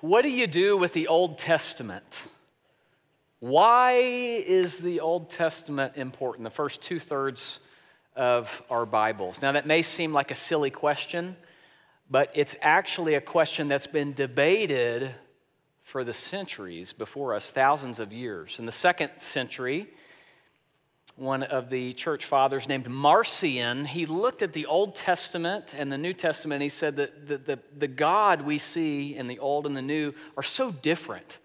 what do you do with the Old Testament? Why is the Old Testament important? The first two thirds of our Bibles. Now, that may seem like a silly question, but it's actually a question that's been debated for the centuries before us, thousands of years. In the second century, one of the church fathers named Marcion, he looked at the Old Testament and the New Testament. And he said that the, the, the God we see in the Old and the New are so different.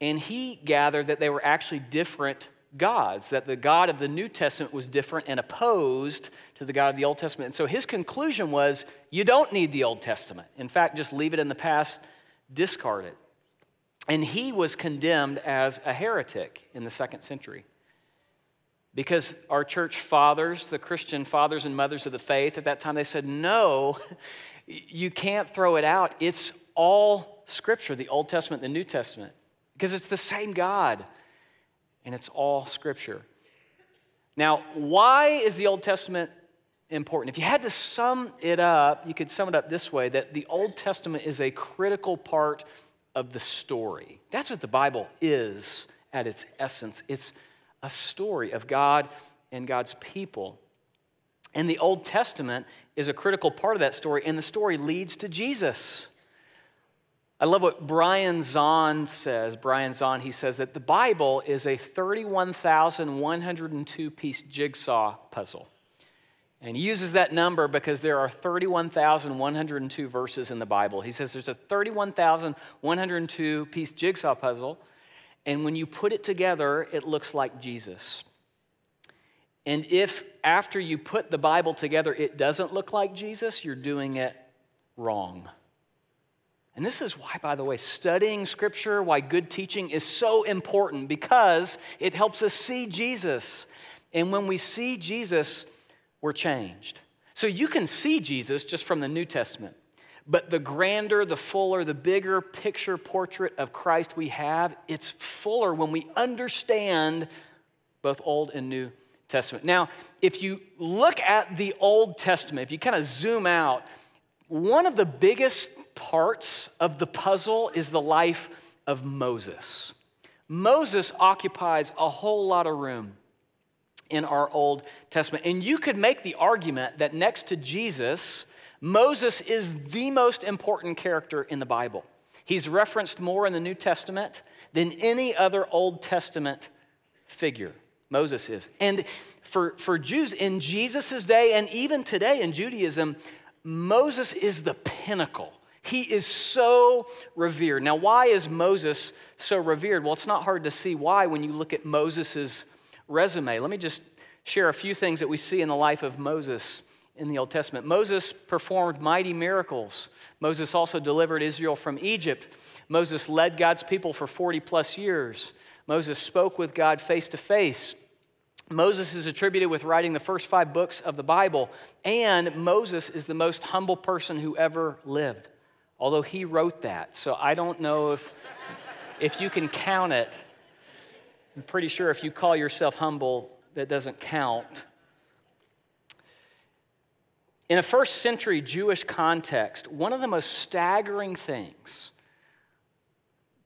And he gathered that they were actually different gods, that the God of the New Testament was different and opposed to the God of the Old Testament. And so his conclusion was you don't need the Old Testament. In fact, just leave it in the past, discard it. And he was condemned as a heretic in the second century. Because our church fathers, the Christian fathers and mothers of the faith at that time, they said, no, you can't throw it out. It's all scripture, the Old Testament, the New Testament, because it's the same God and it's all scripture. Now, why is the Old Testament important? If you had to sum it up, you could sum it up this way that the Old Testament is a critical part of the story. That's what the Bible is at its essence. It's a story of God and God's people. And the Old Testament is a critical part of that story, and the story leads to Jesus. I love what Brian Zahnd says. Brian Zahnd, he says that the Bible is a 31,102 piece jigsaw puzzle. And he uses that number because there are 31,102 verses in the Bible. He says there's a 31,102 piece jigsaw puzzle, and when you put it together, it looks like Jesus. And if after you put the Bible together, it doesn't look like Jesus, you're doing it wrong. And this is why, by the way, studying Scripture, why good teaching is so important because it helps us see Jesus. And when we see Jesus, we're changed. So you can see Jesus just from the New Testament. But the grander, the fuller, the bigger picture portrait of Christ we have, it's fuller when we understand both Old and New Testament. Now, if you look at the Old Testament, if you kind of zoom out, one of the biggest parts of the puzzle is the life of Moses. Moses occupies a whole lot of room in our Old Testament. And you could make the argument that next to Jesus, Moses is the most important character in the Bible. He's referenced more in the New Testament than any other Old Testament figure. Moses is. And for, for Jews in Jesus' day and even today in Judaism, Moses is the pinnacle he is so revered. Now, why is Moses so revered? Well, it's not hard to see why when you look at Moses' resume. Let me just share a few things that we see in the life of Moses in the Old Testament. Moses performed mighty miracles. Moses also delivered Israel from Egypt. Moses led God's people for 40 plus years. Moses spoke with God face to face. Moses is attributed with writing the first five books of the Bible, and Moses is the most humble person who ever lived although he wrote that. So I don't know if, if you can count it. I'm pretty sure if you call yourself humble, that doesn't count. In a first century Jewish context, one of the most staggering things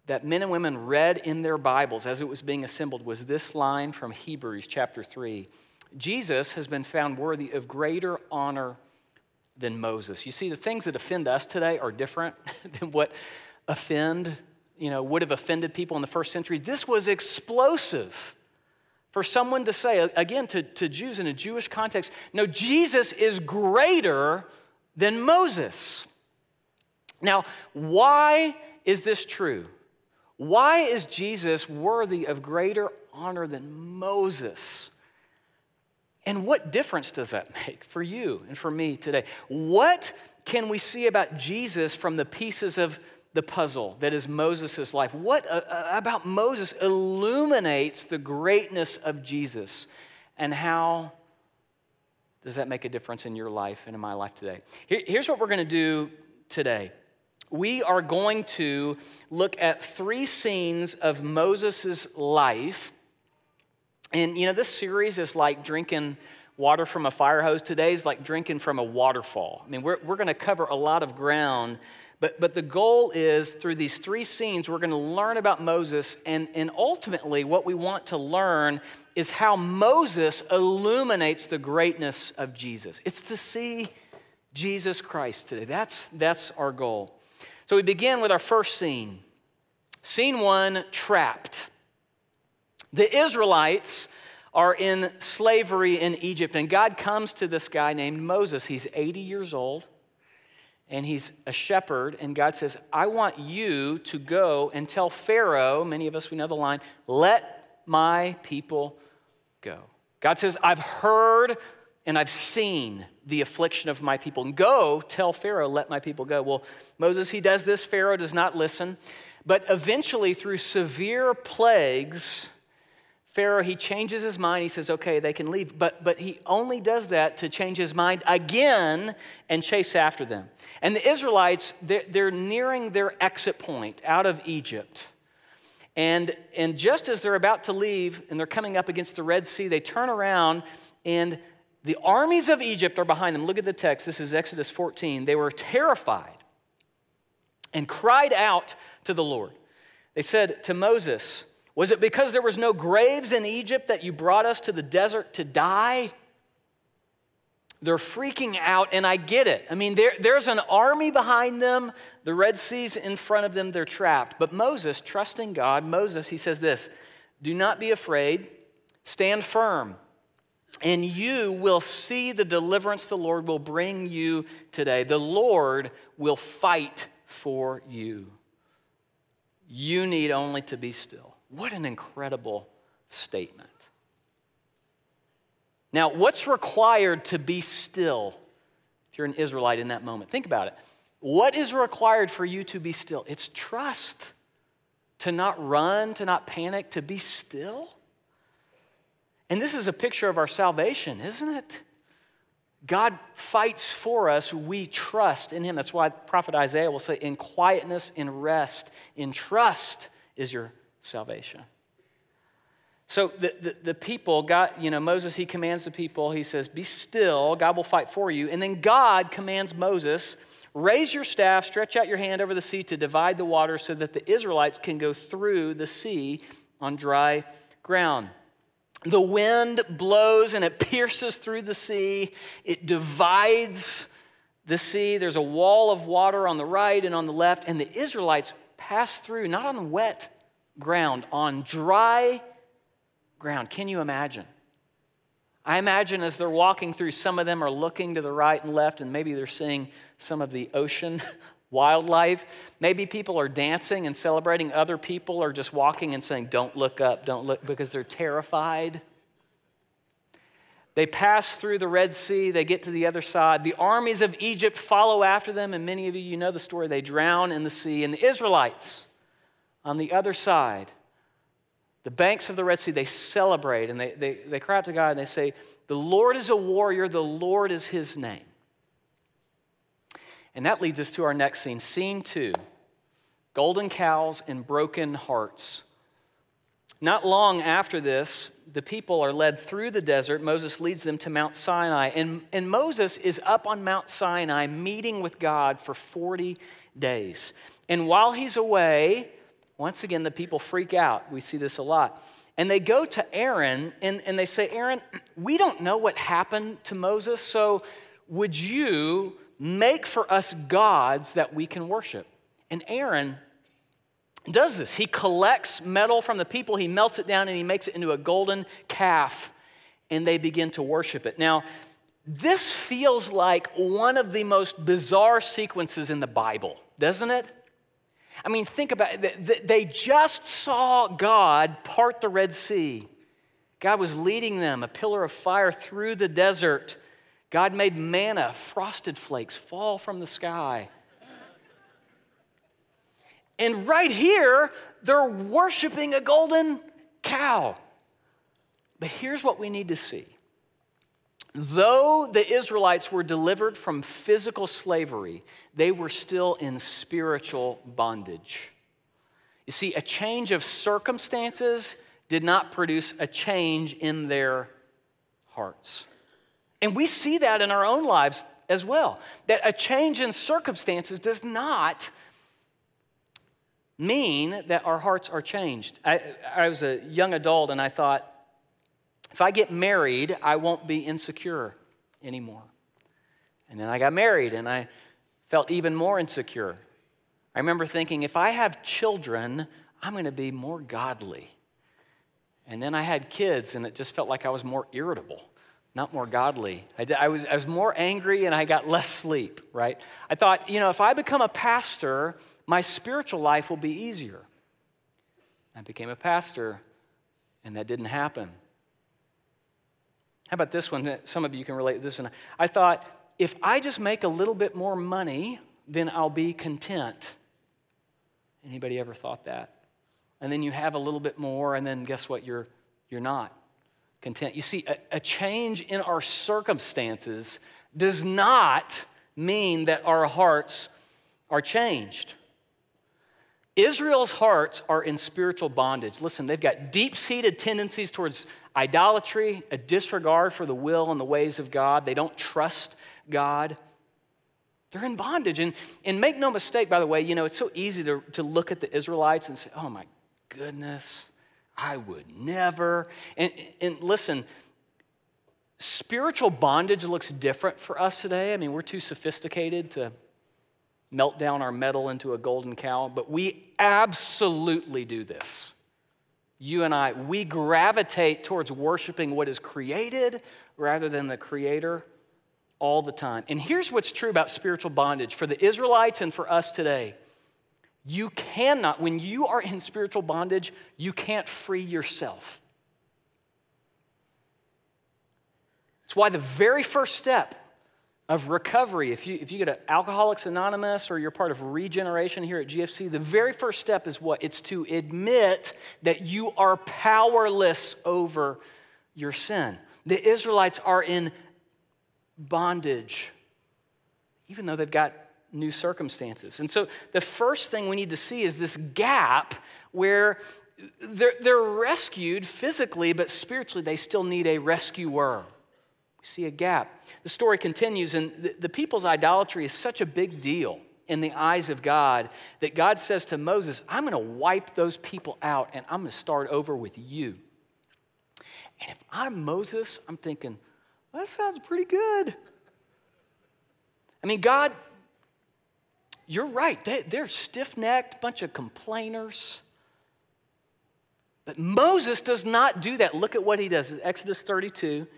that men and women read in their Bibles as it was being assembled was this line from Hebrews chapter 3 Jesus has been found worthy of greater honor than Moses. You see, the things that offend us today are different than what offend, you know, would have offended people in the first century. This was explosive for someone to say, again, to, to Jews in a Jewish context, no, Jesus is greater than Moses. Now, why is this true? Why is Jesus worthy of greater honor than Moses? And what difference does that make for you and for me today? What can we see about Jesus from the pieces of the puzzle that is Moses' life? What uh, uh, about Moses illuminates the greatness of Jesus? And how does that make a difference in your life and in my life today? Here, here's what we're going to do today. We are going to look at three scenes of Moses' life and you know, this series is like drinking water from a fire hose. Today's like drinking from a waterfall. I mean, we're, we're going to cover a lot of ground, But, but the goal is through these three scenes, we're going to learn about Moses, and, and ultimately, what we want to learn is how Moses illuminates the greatness of Jesus. It's to see Jesus Christ today. That's, that's our goal. So we begin with our first scene. Scene one trapped. The Israelites are in slavery in Egypt, and God comes to this guy named Moses. He's 80 years old and he's a shepherd, and God says, I want you to go and tell Pharaoh, many of us, we know the line, let my people go. God says, I've heard and I've seen the affliction of my people. And go tell Pharaoh, let my people go. Well, Moses, he does this. Pharaoh does not listen. But eventually, through severe plagues, Pharaoh, he changes his mind. He says, okay, they can leave. But, but he only does that to change his mind again and chase after them. And the Israelites, they're, they're nearing their exit point out of Egypt. And, and just as they're about to leave and they're coming up against the Red Sea, they turn around and the armies of Egypt are behind them. Look at the text. This is Exodus 14. They were terrified and cried out to the Lord. They said to Moses, was it because there was no graves in Egypt that you brought us to the desert to die? They're freaking out, and I get it. I mean, there, there's an army behind them, the Red Sea's in front of them, they're trapped. But Moses, trusting God, Moses, he says this Do not be afraid, stand firm, and you will see the deliverance the Lord will bring you today. The Lord will fight for you. You need only to be still. What an incredible statement. Now, what's required to be still if you're an Israelite in that moment? Think about it. What is required for you to be still? It's trust. To not run, to not panic, to be still. And this is a picture of our salvation, isn't it? God fights for us. We trust in Him. That's why prophet Isaiah will say, in quietness, in rest, in trust is your salvation. So the, the, the, people, God, you know, Moses, he commands the people, he says, Be still, God will fight for you. And then God commands Moses, Raise your staff, stretch out your hand over the sea to divide the water so that the Israelites can go through the sea on dry ground. The wind blows and it pierces through the sea, it divides the sea. There's a wall of water on the right and on the left, and the Israelites pass through, not on wet ground, on dry ground. Can you imagine? I imagine as they're walking through, some of them are looking to the right and left, and maybe they're seeing some of the ocean wildlife. Maybe people are dancing and celebrating. Other people are just walking and saying, Don't look up, don't look, because they're terrified. They pass through the Red Sea, they get to the other side. The armies of Egypt follow after them, and many of you, you know the story. They drown in the sea. And the Israelites, on the other side, the banks of the Red Sea, they celebrate and they, they, they cry out to God and they say, The Lord is a warrior, the Lord is his name. And that leads us to our next scene. Scene two golden cows and broken hearts. Not long after this, the people are led through the desert. Moses leads them to Mount Sinai. And, and Moses is up on Mount Sinai meeting with God for 40 days. And while he's away, once again, the people freak out. We see this a lot. And they go to Aaron and, and they say, Aaron, we don't know what happened to Moses, so would you make for us gods that we can worship? And Aaron does this. He collects metal from the people, he melts it down, and he makes it into a golden calf, and they begin to worship it. Now, this feels like one of the most bizarre sequences in the Bible, doesn't it? I mean, think about it. They just saw God part the Red Sea. God was leading them, a pillar of fire through the desert. God made manna, frosted flakes, fall from the sky. And right here, they're worshiping a golden cow. But here's what we need to see Though the Israelites were delivered from physical slavery, they were still in spiritual bondage. You see, a change of circumstances did not produce a change in their hearts. And we see that in our own lives as well. That a change in circumstances does not mean that our hearts are changed. I, I was a young adult and I thought, if I get married, I won't be insecure anymore. And then I got married and I felt even more insecure. I remember thinking, if I have children, I'm going to be more godly. And then I had kids and it just felt like I was more irritable not more godly. I, I, was, I was more angry and I got less sleep, right? I thought, you know, if I become a pastor, my spiritual life will be easier. I became a pastor and that didn't happen. How about this one? Some of you can relate to this one. I thought, if I just make a little bit more money, then I'll be content. Anybody ever thought that? And then you have a little bit more, and then guess what? You're, you're not content. You see, a, a change in our circumstances does not mean that our hearts are changed. Israel's hearts are in spiritual bondage. Listen, they've got deep seated tendencies towards idolatry, a disregard for the will and the ways of God. They don't trust God. They're in bondage. And, and make no mistake, by the way, you know, it's so easy to, to look at the Israelites and say, oh my goodness, I would never. And, and listen, spiritual bondage looks different for us today. I mean, we're too sophisticated to melt down our metal into a golden cow, but we absolutely do this. You and I, we gravitate towards worshiping what is created rather than the creator all the time. And here's what's true about spiritual bondage for the Israelites and for us today. You cannot, when you are in spiritual bondage, you can't free yourself. It's why the very first step of recovery, if you, if you get to Alcoholics Anonymous or you're part of regeneration here at GFC, the very first step is what? It's to admit that you are powerless over your sin. The Israelites are in bondage, even though they've got new circumstances. And so the first thing we need to see is this gap where they're, they're rescued physically, but spiritually they still need a rescuer. We see a gap. The story continues, and the, the people's idolatry is such a big deal in the eyes of God that God says to Moses, I'm going to wipe those people out and I'm going to start over with you. And if I'm Moses, I'm thinking, well, that sounds pretty good. I mean, God you're right. They, they're stiff necked, bunch of complainers. But Moses does not do that. Look at what he does. Exodus 32,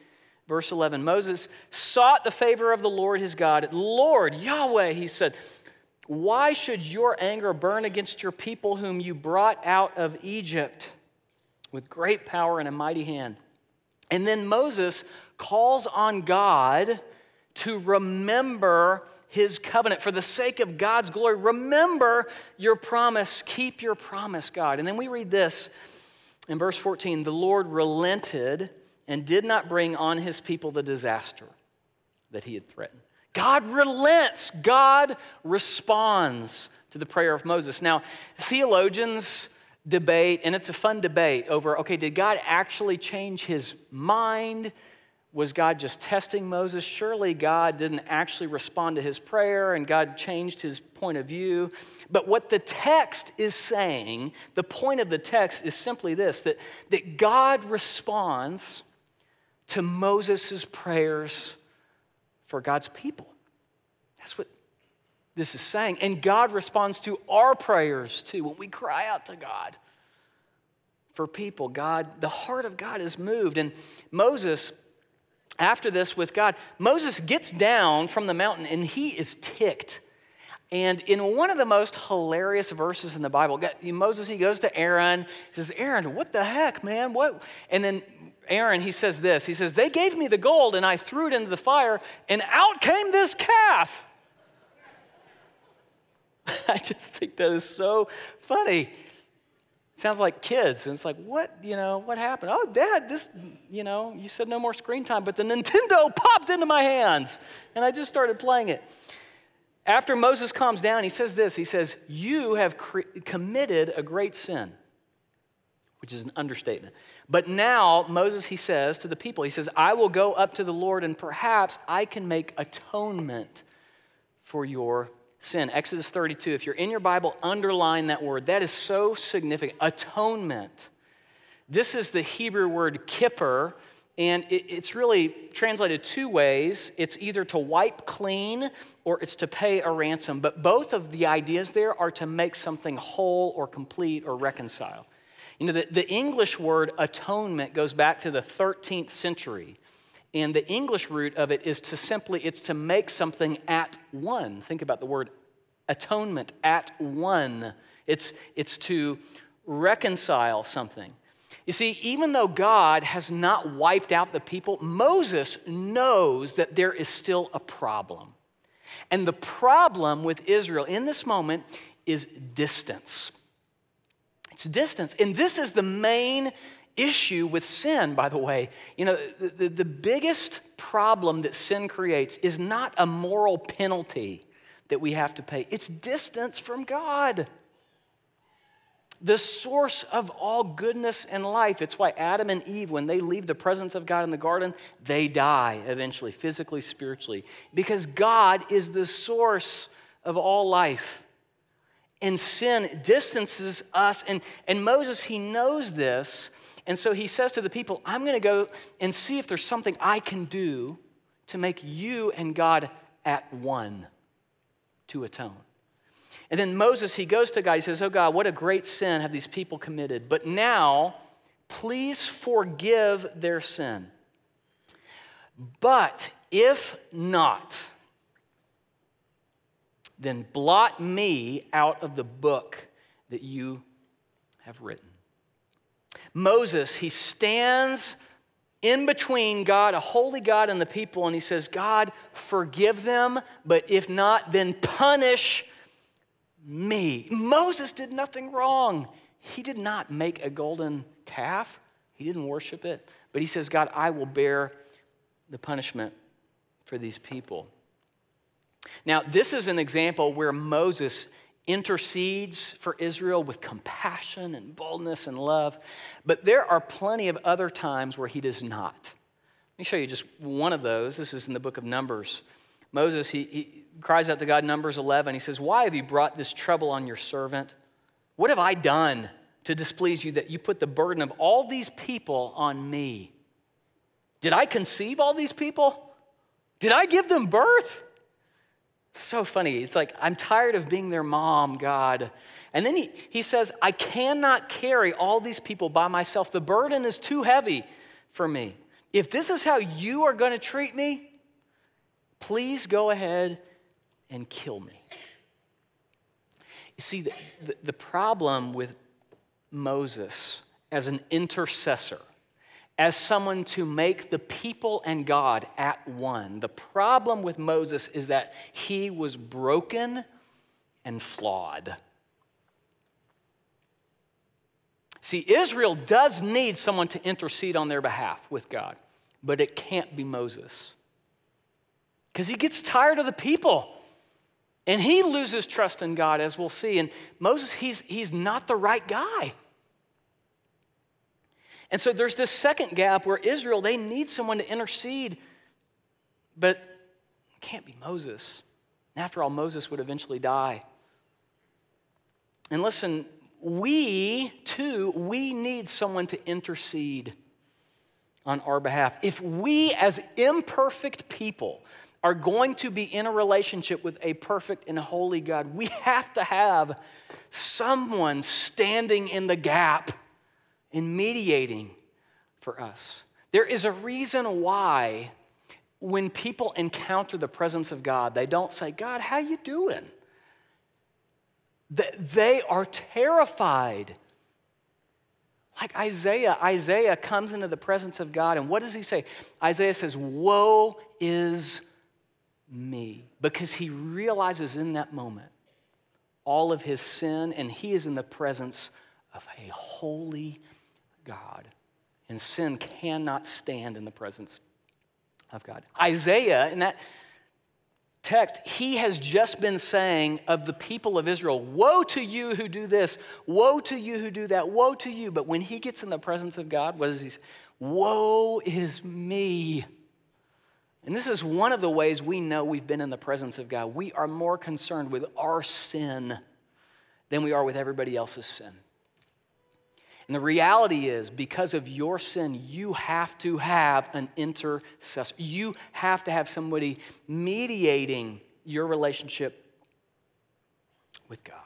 verse 11. Moses sought the favor of the Lord his God. Lord, Yahweh, he said, why should your anger burn against your people whom you brought out of Egypt with great power and a mighty hand? And then Moses calls on God to remember his covenant for the sake of God's glory. Remember your promise. Keep your promise, God. And then we read this in verse 14 the Lord relented and did not bring on his people the disaster that he had threatened. God relents, God responds to the prayer of Moses. Now, theologians debate, and it's a fun debate over okay, did God actually change his mind? Was God just testing Moses? Surely God didn't actually respond to his prayer and God changed his point of view. But what the text is saying, the point of the text is simply this that, that God responds to Moses' prayers for God's people. That's what this is saying. And God responds to our prayers too when we cry out to God for people. God, the heart of God is moved. And Moses after this with God, Moses gets down from the mountain and he is ticked. And in one of the most hilarious verses in the Bible, Moses, he goes to Aaron, he says, Aaron, what the heck, man? What? And then Aaron, he says this He says, They gave me the gold and I threw it into the fire, and out came this calf. I just think that is so funny. It Sounds like kids. And it's like, what, you know, what happened? Oh, dad, this, you know, you said no more screen time, but the Nintendo popped into my hands. And I just started playing it. After Moses calms down, he says this He says, You have cre- committed a great sin. Which is an understatement. But now, Moses, he says to the people, he says, I will go up to the Lord and perhaps I can make atonement for your sin. Exodus 32, if you're in your Bible, underline that word. That is so significant. Atonement. This is the Hebrew word kippur, and it's really translated two ways. It's either to wipe clean or it's to pay a ransom. But both of the ideas there are to make something whole or complete or reconcile. You know, the, the English word atonement goes back to the 13th century. And the English root of it is to simply, it's to make something at one. Think about the word atonement, at one. It's, it's to reconcile something. You see, even though God has not wiped out the people, Moses knows that there is still a problem. And the problem with Israel in this moment is distance. It's distance. And this is the main issue with sin, by the way. You know, the, the, the, biggest problem that sin creates is not a moral penalty that we have to pay, it's distance from God. The source of all goodness and life. It's why Adam and Eve, when they leave the presence of God in the garden, they die eventually, physically, spiritually, because God is the source of all life and sin distances us. And, and Moses, he knows this. And so he says to the people, I'm going to go and see if there's something I can do to make you and God at one to atone. And then Moses, he goes to God, he says, Oh God, what a great sin have these people committed. But now, please forgive their sin. But if not, then blot me out of the book that you have written. Moses, he stands in between God, a holy God, and the people, and he says, God, forgive them, but if not, then punish me. Moses did nothing wrong. He did not make a golden calf, he didn't worship it, but he says, God, I will bear the punishment for these people. Now, this is an example where Moses intercedes for Israel with compassion and boldness and love, but there are plenty of other times where he does not. Let me show you just one of those. This is in the book of Numbers. Moses, he, he cries out to God, Numbers 11. He says, Why have you brought this trouble on your servant? What have I done to displease you that you put the burden of all these people on me? Did I conceive all these people? Did I give them birth? So funny. It's like, I'm tired of being their mom, God. And then he, he says, I cannot carry all these people by myself. The burden is too heavy for me. If this is how you are going to treat me, please go ahead and kill me. You see, the, the, the problem with Moses as an intercessor as someone to make the people and God at one. The problem with Moses is that he was broken and flawed. See, Israel does need someone to intercede on their behalf with God, but it can't be Moses. Because he gets tired of the people. And he loses trust in God, as we'll see. And Moses, he's, he's not the right guy. And so there's this second gap where Israel, they need someone to intercede, but it can't be Moses. After all, Moses would eventually die. And listen, we too, we need someone to intercede on our behalf. If we, as imperfect people, are going to be in a relationship with a perfect and holy God, we have to have someone standing in the gap in mediating for us. There is a reason why when people encounter the presence of God, they don't say, God, how you doing? They are terrified. Like Isaiah, Isaiah comes into the presence of God, and what does he say? Isaiah says, Woe is me. Because he realizes in that moment all of his sin, and he is in the presence of a holy God. And sin cannot stand in the presence of God. Isaiah, in that, text, he has just been saying of the people of Israel, Woe to you who do this, woe to you who do that, woe to you. But when he gets in the presence of God, what does he say? Woe is me. And this is one of the ways we know we've been in the presence of God. We are more concerned with our sin than we are with everybody else's sin. And the reality is, because of your sin, you have to have an intercessor. You have to have somebody mediating your relationship with God.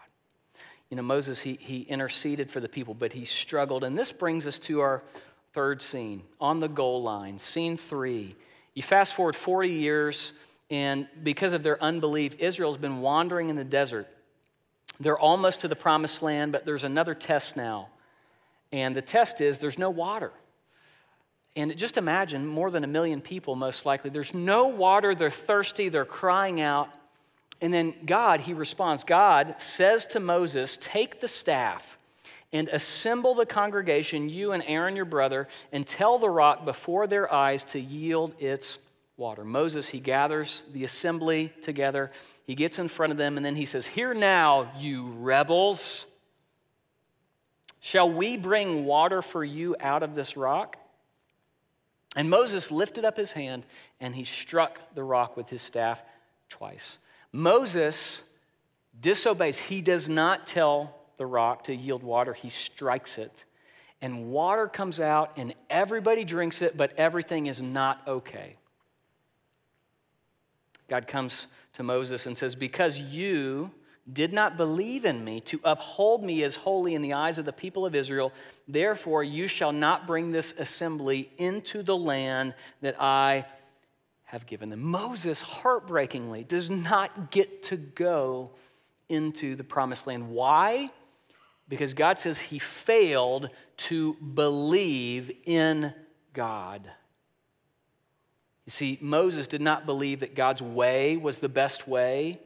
You know, Moses, he, he interceded for the people, but he struggled. And this brings us to our third scene on the goal line, scene three. You fast forward 40 years, and because of their unbelief, Israel's been wandering in the desert. They're almost to the promised land, but there's another test now. And the test is there's no water. And just imagine more than a million people, most likely. There's no water, they're thirsty, they're crying out. And then God, he responds. God says to Moses, Take the staff and assemble the congregation, you and Aaron your brother, and tell the rock before their eyes to yield its water. Moses, he gathers the assembly together, he gets in front of them, and then he says, Hear now, you rebels. Shall we bring water for you out of this rock? And Moses lifted up his hand and he struck the rock with his staff twice. Moses disobeys. He does not tell the rock to yield water, he strikes it. And water comes out and everybody drinks it, but everything is not okay. God comes to Moses and says, Because you did not believe in me to uphold me as holy in the eyes of the people of Israel. Therefore, you shall not bring this assembly into the land that I have given them. Moses, heartbreakingly, does not get to go into the promised land. Why? Because God says he failed to believe in God. You see, Moses did not believe that God's way was the best way.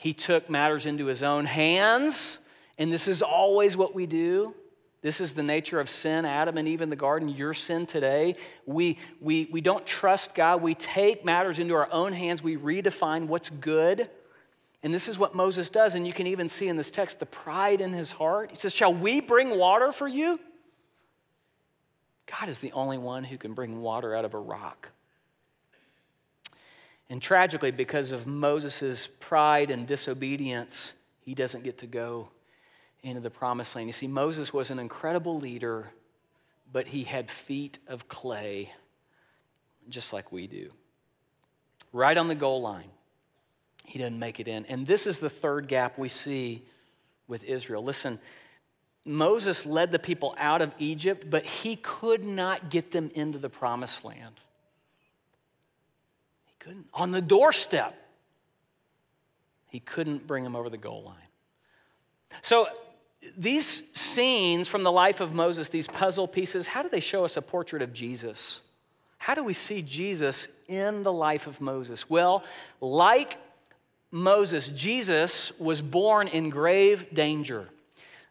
He took matters into his own hands, and this is always what we do. This is the nature of sin, Adam and Eve in the garden, your sin today. We, we, we don't trust God. We take matters into our own hands. We redefine what's good. And this is what Moses does. And you can even see in this text the pride in his heart. He says, Shall we bring water for you? God is the only one who can bring water out of a rock. And tragically, because of Moses' pride and disobedience, he doesn't get to go into the promised land. You see, Moses was an incredible leader, but he had feet of clay, just like we do. Right on the goal line, he didn't make it in. And this is the third gap we see with Israel. Listen, Moses led the people out of Egypt, but he could not get them into the promised land couldn't. On the doorstep, he couldn't bring him over the goal line. So, these scenes from the life of Moses, these puzzle pieces, how do they show us a portrait of Jesus? How do we see Jesus in the life of Moses? Well, like Moses, Jesus was born in grave danger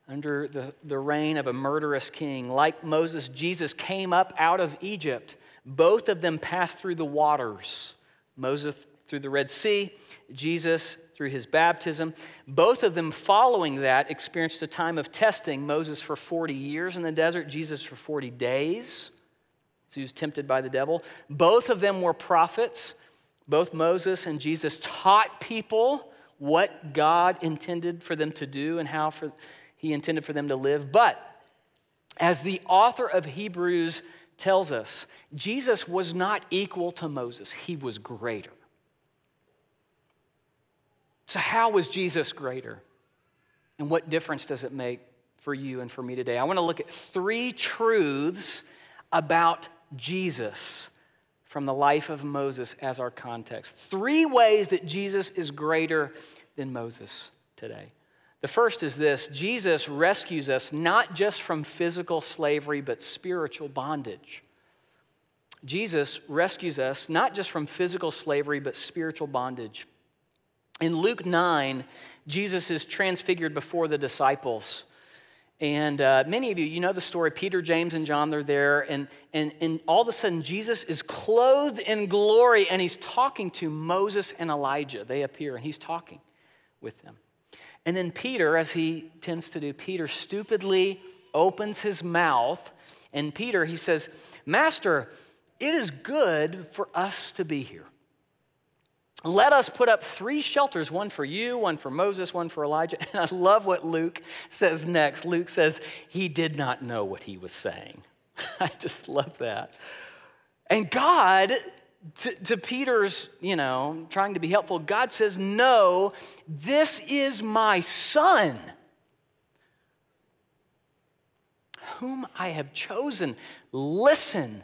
under the, the reign of a murderous king. Like Moses, Jesus came up out of Egypt. Both of them passed through the waters. Moses through the Red Sea, Jesus through his baptism. Both of them, following that, experienced a time of testing. Moses for 40 years in the desert, Jesus for 40 days. So he was tempted by the devil. Both of them were prophets. Both Moses and Jesus taught people what God intended for them to do and how for, he intended for them to live. But as the author of Hebrews tells us Jesus was not equal to Moses, he was greater. So, how was Jesus greater? And what difference does it make for you and for me today? I want to look at three truths about Jesus from the life of Moses as our context. Three ways that Jesus is greater than Moses today. The first is this Jesus rescues us not just from physical slavery, but spiritual bondage. Jesus rescues us not just from physical slavery, but spiritual bondage. In Luke 9, Jesus is transfigured before the disciples. And uh, many of you, you know the story. Peter, James, and John, they're there. And, and, and all of a sudden, Jesus is clothed in glory and he's talking to Moses and Elijah. They appear and he's talking with them. And then Peter, as he tends to do, Peter stupidly opens his mouth. And Peter, he says, Master, it is good for us to be here. Let us put up three shelters one for you, one for Moses, one for Elijah. And I love what Luke says next. Luke says, He did not know what he was saying. I just love that. And God, to, to, Peter's, you know, trying to be helpful, God says, No, this is my son, whom I have chosen. Listen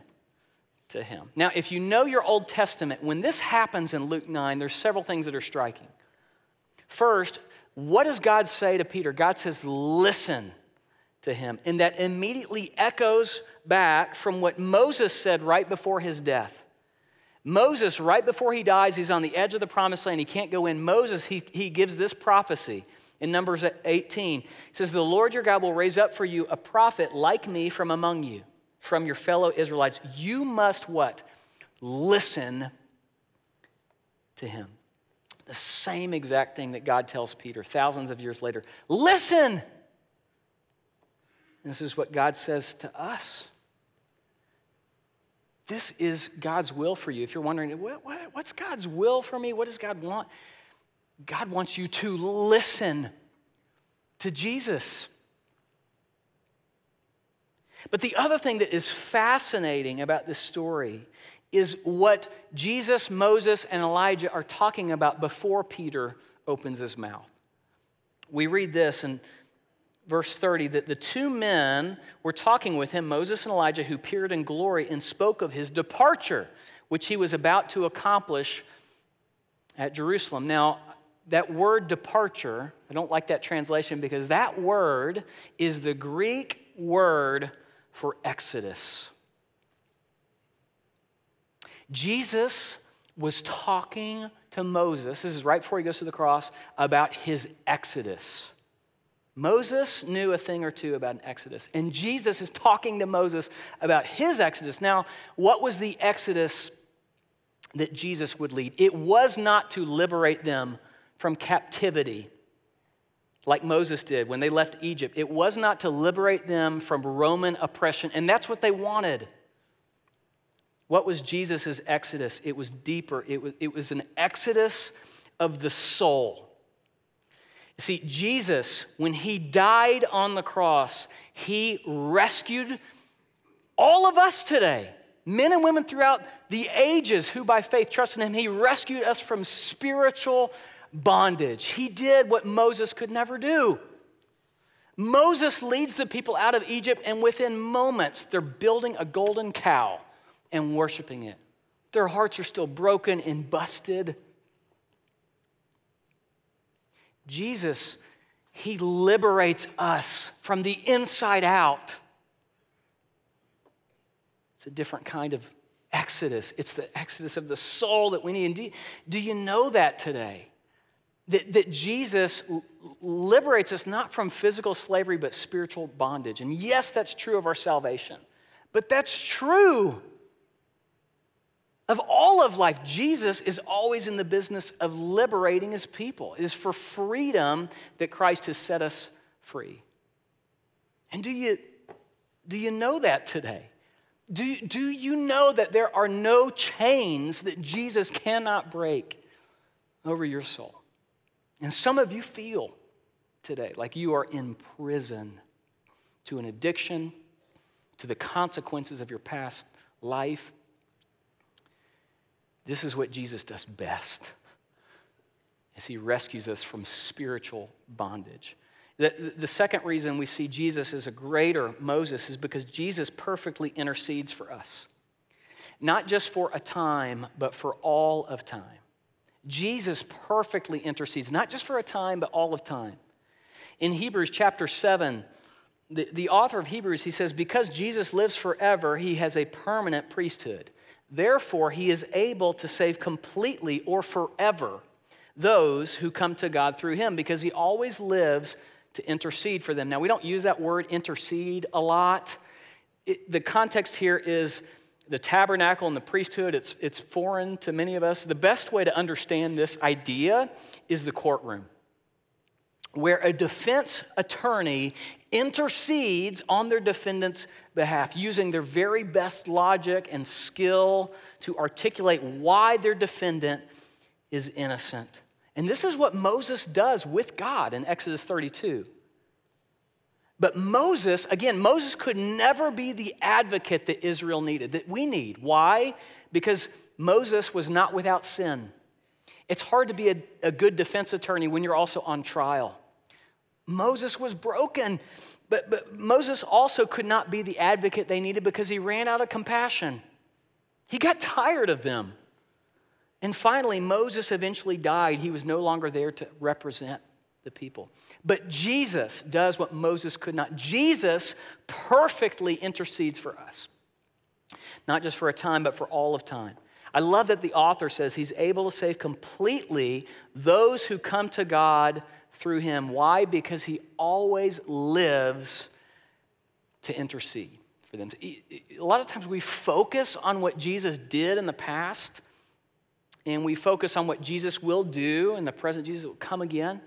to him. Now, if you know your Old Testament, when this happens in Luke 9, there's several things that are striking. First, what does God say to Peter? God says, Listen to him. And that immediately echoes back from what Moses said right before his death. Moses, right before he dies, he's on the edge of the promised land. He can't go in. Moses, he, he gives this prophecy in Numbers 18. He says, The Lord your God will raise up for you a prophet like me from among you from your fellow Israelites, you must what? Listen to him. The same exact thing that God tells Peter thousands of years later. Listen! And this is what God says to us. This is God's will for you. If you're wondering, what, what, what's God's will for me? What does God want? God wants you to listen to Jesus. But the other thing that is fascinating about this story is what Jesus, Moses, and Elijah are talking about before Peter opens his mouth. We read this in verse 30 that the two men were talking with him, Moses and Elijah, who appeared in glory and spoke of his departure, which he was about to accomplish at Jerusalem. Now, that word departure, I don't like that translation because that word is the Greek word for Exodus. Jesus was talking to Moses, this is right before he goes to the cross, about his Exodus. Moses knew a thing or two about an Exodus, and Jesus is talking to Moses about his Exodus. Now, what was the Exodus that Jesus would lead? It was not to liberate them from captivity like Moses did when they left Egypt. It was not to liberate them from Roman oppression, and that's what they wanted. What was Jesus' exodus? It was deeper, it was, it was an exodus of the soul. See, Jesus, when he died on the cross, he rescued all of us today, men and women throughout the ages who by faith trust in him. He rescued us from spiritual bondage. He did what Moses could never do. Moses leads the people out of Egypt, and within moments, they're building a golden cow and worshiping it. Their hearts are still broken and busted. Jesus, He liberates us from the inside out. It's a different kind of exodus. It's the exodus of the soul that we need. And do, do you know that today? That, that Jesus liberates us not from physical slavery, but spiritual bondage. And yes, that's true of our salvation, but that's true of all of life. Jesus is always in the business of liberating his people. It is for freedom that Christ has set us free. And do you, do you know that today? Do, do you know that there are no chains that Jesus cannot break over your soul? And some of you feel today like you are in prison to an addiction, to the consequences of your past life. This is what Jesus does best as he rescues us from spiritual bondage. The, the second reason we see Jesus as a greater Moses is because Jesus perfectly intercedes for us. Not just for a time, but for all of time. Jesus perfectly intercedes, not just for a time, but all of time. In Hebrews chapter 7, the, the author of Hebrews, he says, Because Jesus lives forever, he has a permanent priesthood. Therefore, he is able to save completely or forever those who come to God through him, because he always lives to intercede for them. Now, we don't use that word intercede a lot. It, the context here is the tabernacle and the priesthood, it's, it's foreign to many of us. The best way to understand this idea is the courtroom, where a defense attorney intercedes on their defendant's behalf, using their very best logic and skill to articulate why their defendant is innocent. And this is what Moses does with God in Exodus 32. But Moses, again, Moses could never be the advocate that Israel needed, that we need. Why? Because Moses was not without sin. It's hard to be a, a good defense attorney when you're also on trial. Moses was broken, but, but Moses also could not be the advocate they needed because he ran out of compassion. He got tired of them. And finally, Moses eventually died. He was no longer there to represent the people. But Jesus does what Moses could not. Jesus perfectly intercedes for us, not just for a time, but for all of time. I love that the author says he's able to save completely those who come to God through him. Why? Because he always lives to intercede for them. A lot of times we focus on what Jesus did in the past, and we focus on what Jesus will do in the present. Jesus will come again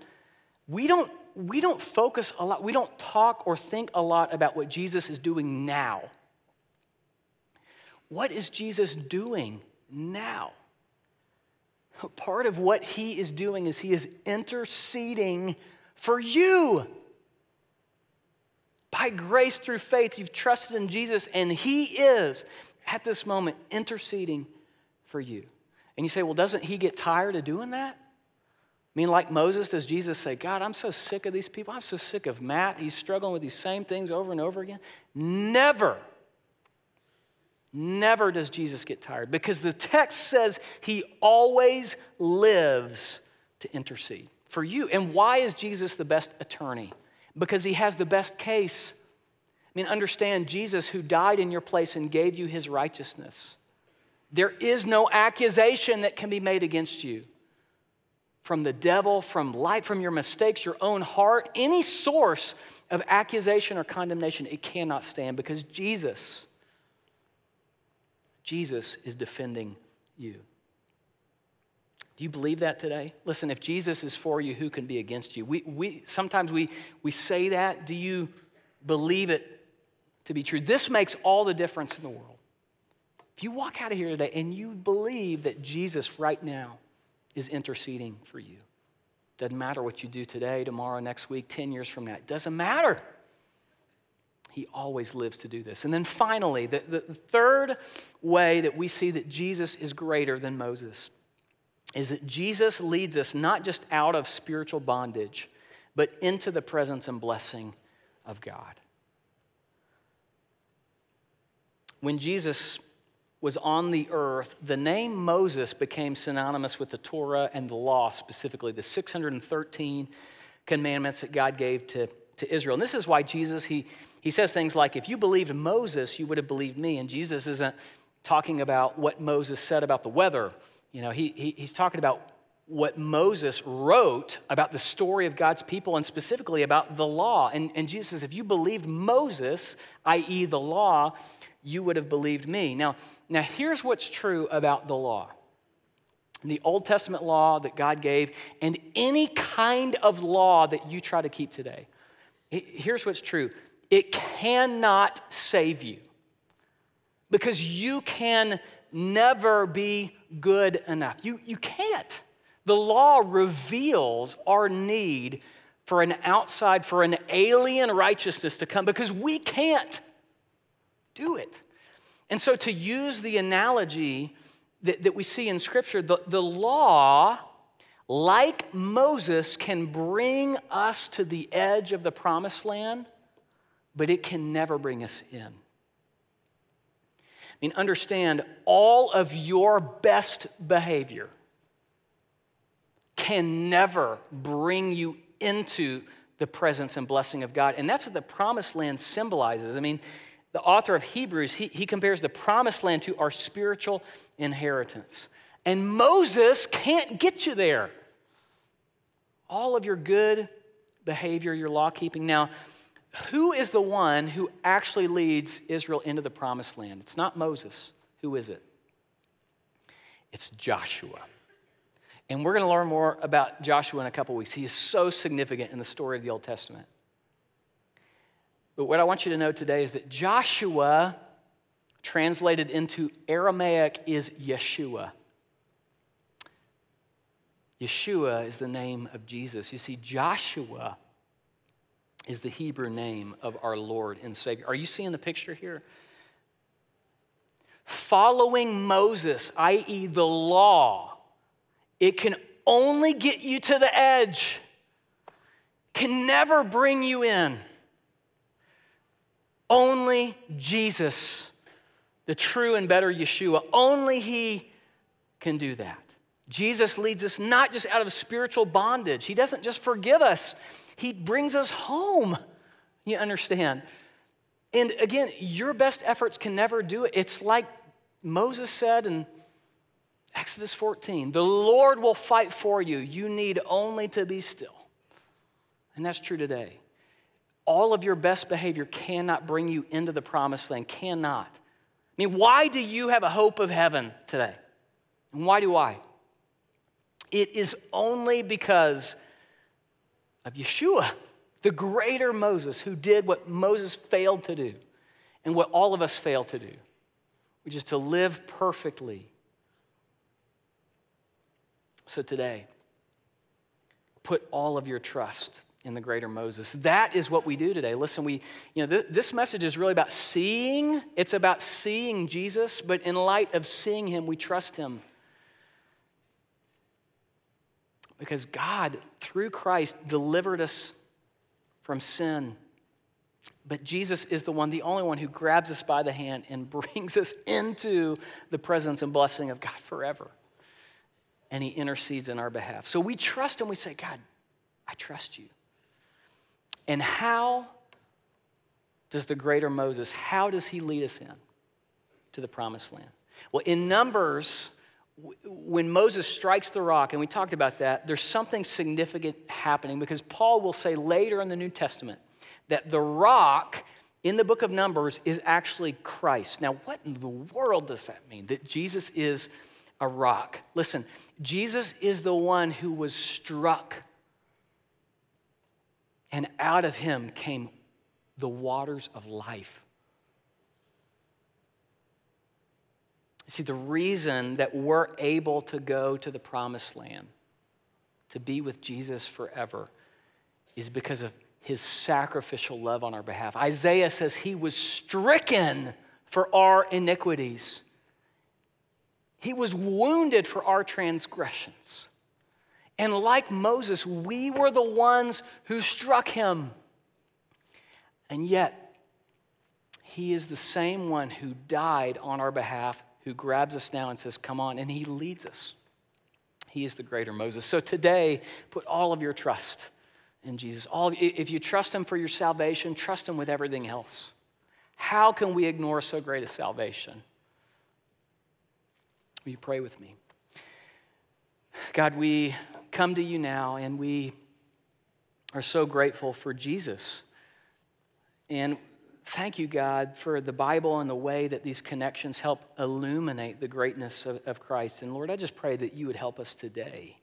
we don't, we don't focus a lot, we don't talk or think a lot about what Jesus is doing now. What is Jesus doing now? Part of what he is doing is he is interceding for you. By grace through faith, you've trusted in Jesus, and he is at this moment interceding for you. And you say, well, doesn't he get tired of doing that? I mean, like Moses, does Jesus say, God, I'm so sick of these people. I'm so sick of Matt. He's struggling with these same things over and over again. Never, never does Jesus get tired because the text says he always lives to intercede for you. And why is Jesus the best attorney? Because he has the best case. I mean, understand Jesus who died in your place and gave you his righteousness. There is no accusation that can be made against you from the devil, from light, from your mistakes, your own heart, any source of accusation or condemnation, it cannot stand because Jesus, Jesus is defending you. Do you believe that today? Listen, if Jesus is for you, who can be against you? We, we, sometimes we, we say that. Do you believe it to be true? This makes all the difference in the world. If you walk out of here today and you believe that Jesus right now is interceding for you. Doesn't matter what you do today, tomorrow, next week, 10 years from now. It doesn't matter. He always lives to do this. And then finally, the, the, third way that we see that Jesus is greater than Moses is that Jesus leads us not just out of spiritual bondage, but into the presence and blessing of God. When Jesus was on the earth, the name Moses became synonymous with the Torah and the law, specifically the 613 commandments that God gave to, to Israel. And this is why Jesus, he, he says things like, if you believed Moses, you would have believed me. And Jesus isn't talking about what Moses said about the weather. You know, he, he he's talking about what Moses wrote about the story of God's people and specifically about the law. And, and Jesus says, if you believed Moses, i.e., the law, you would have believed me. Now, now here's what's true about the law. The Old Testament law that God gave, and any kind of law that you try to keep today. Here's what's true it cannot save you because you can never be good enough. You, you can't. The law reveals our need for an outside, for an alien righteousness to come because we can't do it. And so, to use the analogy that, that we see in Scripture, the, the law, like Moses, can bring us to the edge of the promised land, but it can never bring us in. I mean, understand all of your best behavior can never bring you into the presence and blessing of God. And that's what the promised land symbolizes. I mean, the author of Hebrews, he, he compares the promised land to our spiritual inheritance. And Moses can't get you there. All of your good behavior, your law keeping. Now, who is the one who actually leads Israel into the promised land? It's not Moses. Who is it? It's Joshua. And we're going to learn more about Joshua in a couple weeks. He is so significant in the story of the Old Testament. But what I want you to know today is that Joshua, translated into Aramaic, is Yeshua. Yeshua is the name of Jesus. You see, Joshua is the Hebrew name of our Lord and Savior. Are you seeing the picture here? Following Moses, i.e., the law, it can only get you to the edge, can never bring you in. Only Jesus, the true and better Yeshua, only He can do that. Jesus leads us not just out of spiritual bondage, He doesn't just forgive us, He brings us home. You understand? And again, your best efforts can never do it. It's like Moses said in Exodus 14 the Lord will fight for you. You need only to be still. And that's true today. All of your best behavior cannot bring you into the promised land, cannot. I mean, why do you have a hope of heaven today? And why do I? It is only because of Yeshua, the greater Moses, who did what Moses failed to do and what all of us fail to do, which is to live perfectly. So today, put all of your trust in the greater Moses. That is what we do today. Listen, we, you know, th- this message is really about seeing. It's about seeing Jesus, but in light of seeing him, we trust him. Because God, through Christ, delivered us from sin. But Jesus is the one, the only one who grabs us by the hand and brings us into the presence and blessing of God forever. And he intercedes in our behalf. So we trust him. We say, God, I trust you. And how does the greater Moses, how does he lead us in to the promised land? Well, in Numbers, when Moses strikes the rock, and we talked about that, there's something significant happening because Paul will say later in the New Testament that the rock in the book of Numbers is actually Christ. Now, what in the world does that mean? That Jesus is a rock. Listen, Jesus is the one who was struck, and out of him came the waters of life. See, the reason that we're able to go to the promised land, to be with Jesus forever, is because of his sacrificial love on our behalf. Isaiah says he was stricken for our iniquities, he was wounded for our transgressions. And like Moses, we were the ones who struck him. And yet, he is the same one who died on our behalf who grabs us now and says, Come on, and he leads us. He is the greater Moses. So today, put all of your trust in Jesus. All, if you trust him for your salvation, trust him with everything else. How can we ignore so great a salvation? Will you pray with me? God, we come to you now and we are so grateful for Jesus. And thank you, God, for the Bible and the way that these connections help illuminate the greatness of, of, Christ. And Lord, I just pray that you would help us today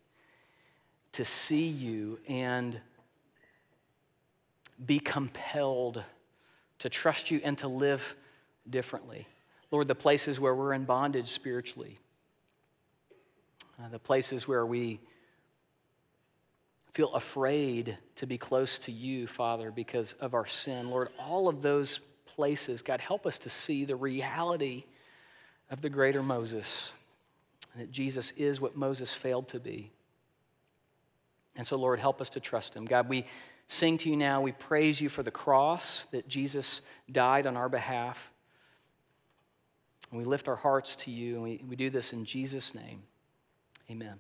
to see you and be compelled to trust you and to live differently. Lord, the places where we're in bondage spiritually, uh, the places where we feel afraid to be close to you, Father, because of our sin. Lord, all of those places, God, help us to see the reality of the greater Moses, and that Jesus is what Moses failed to be. And so, Lord, help us to trust him. God, we sing to you now. We praise you for the cross that Jesus died on our behalf. And we lift our hearts to you, and we, we do this in Jesus' name. Amen.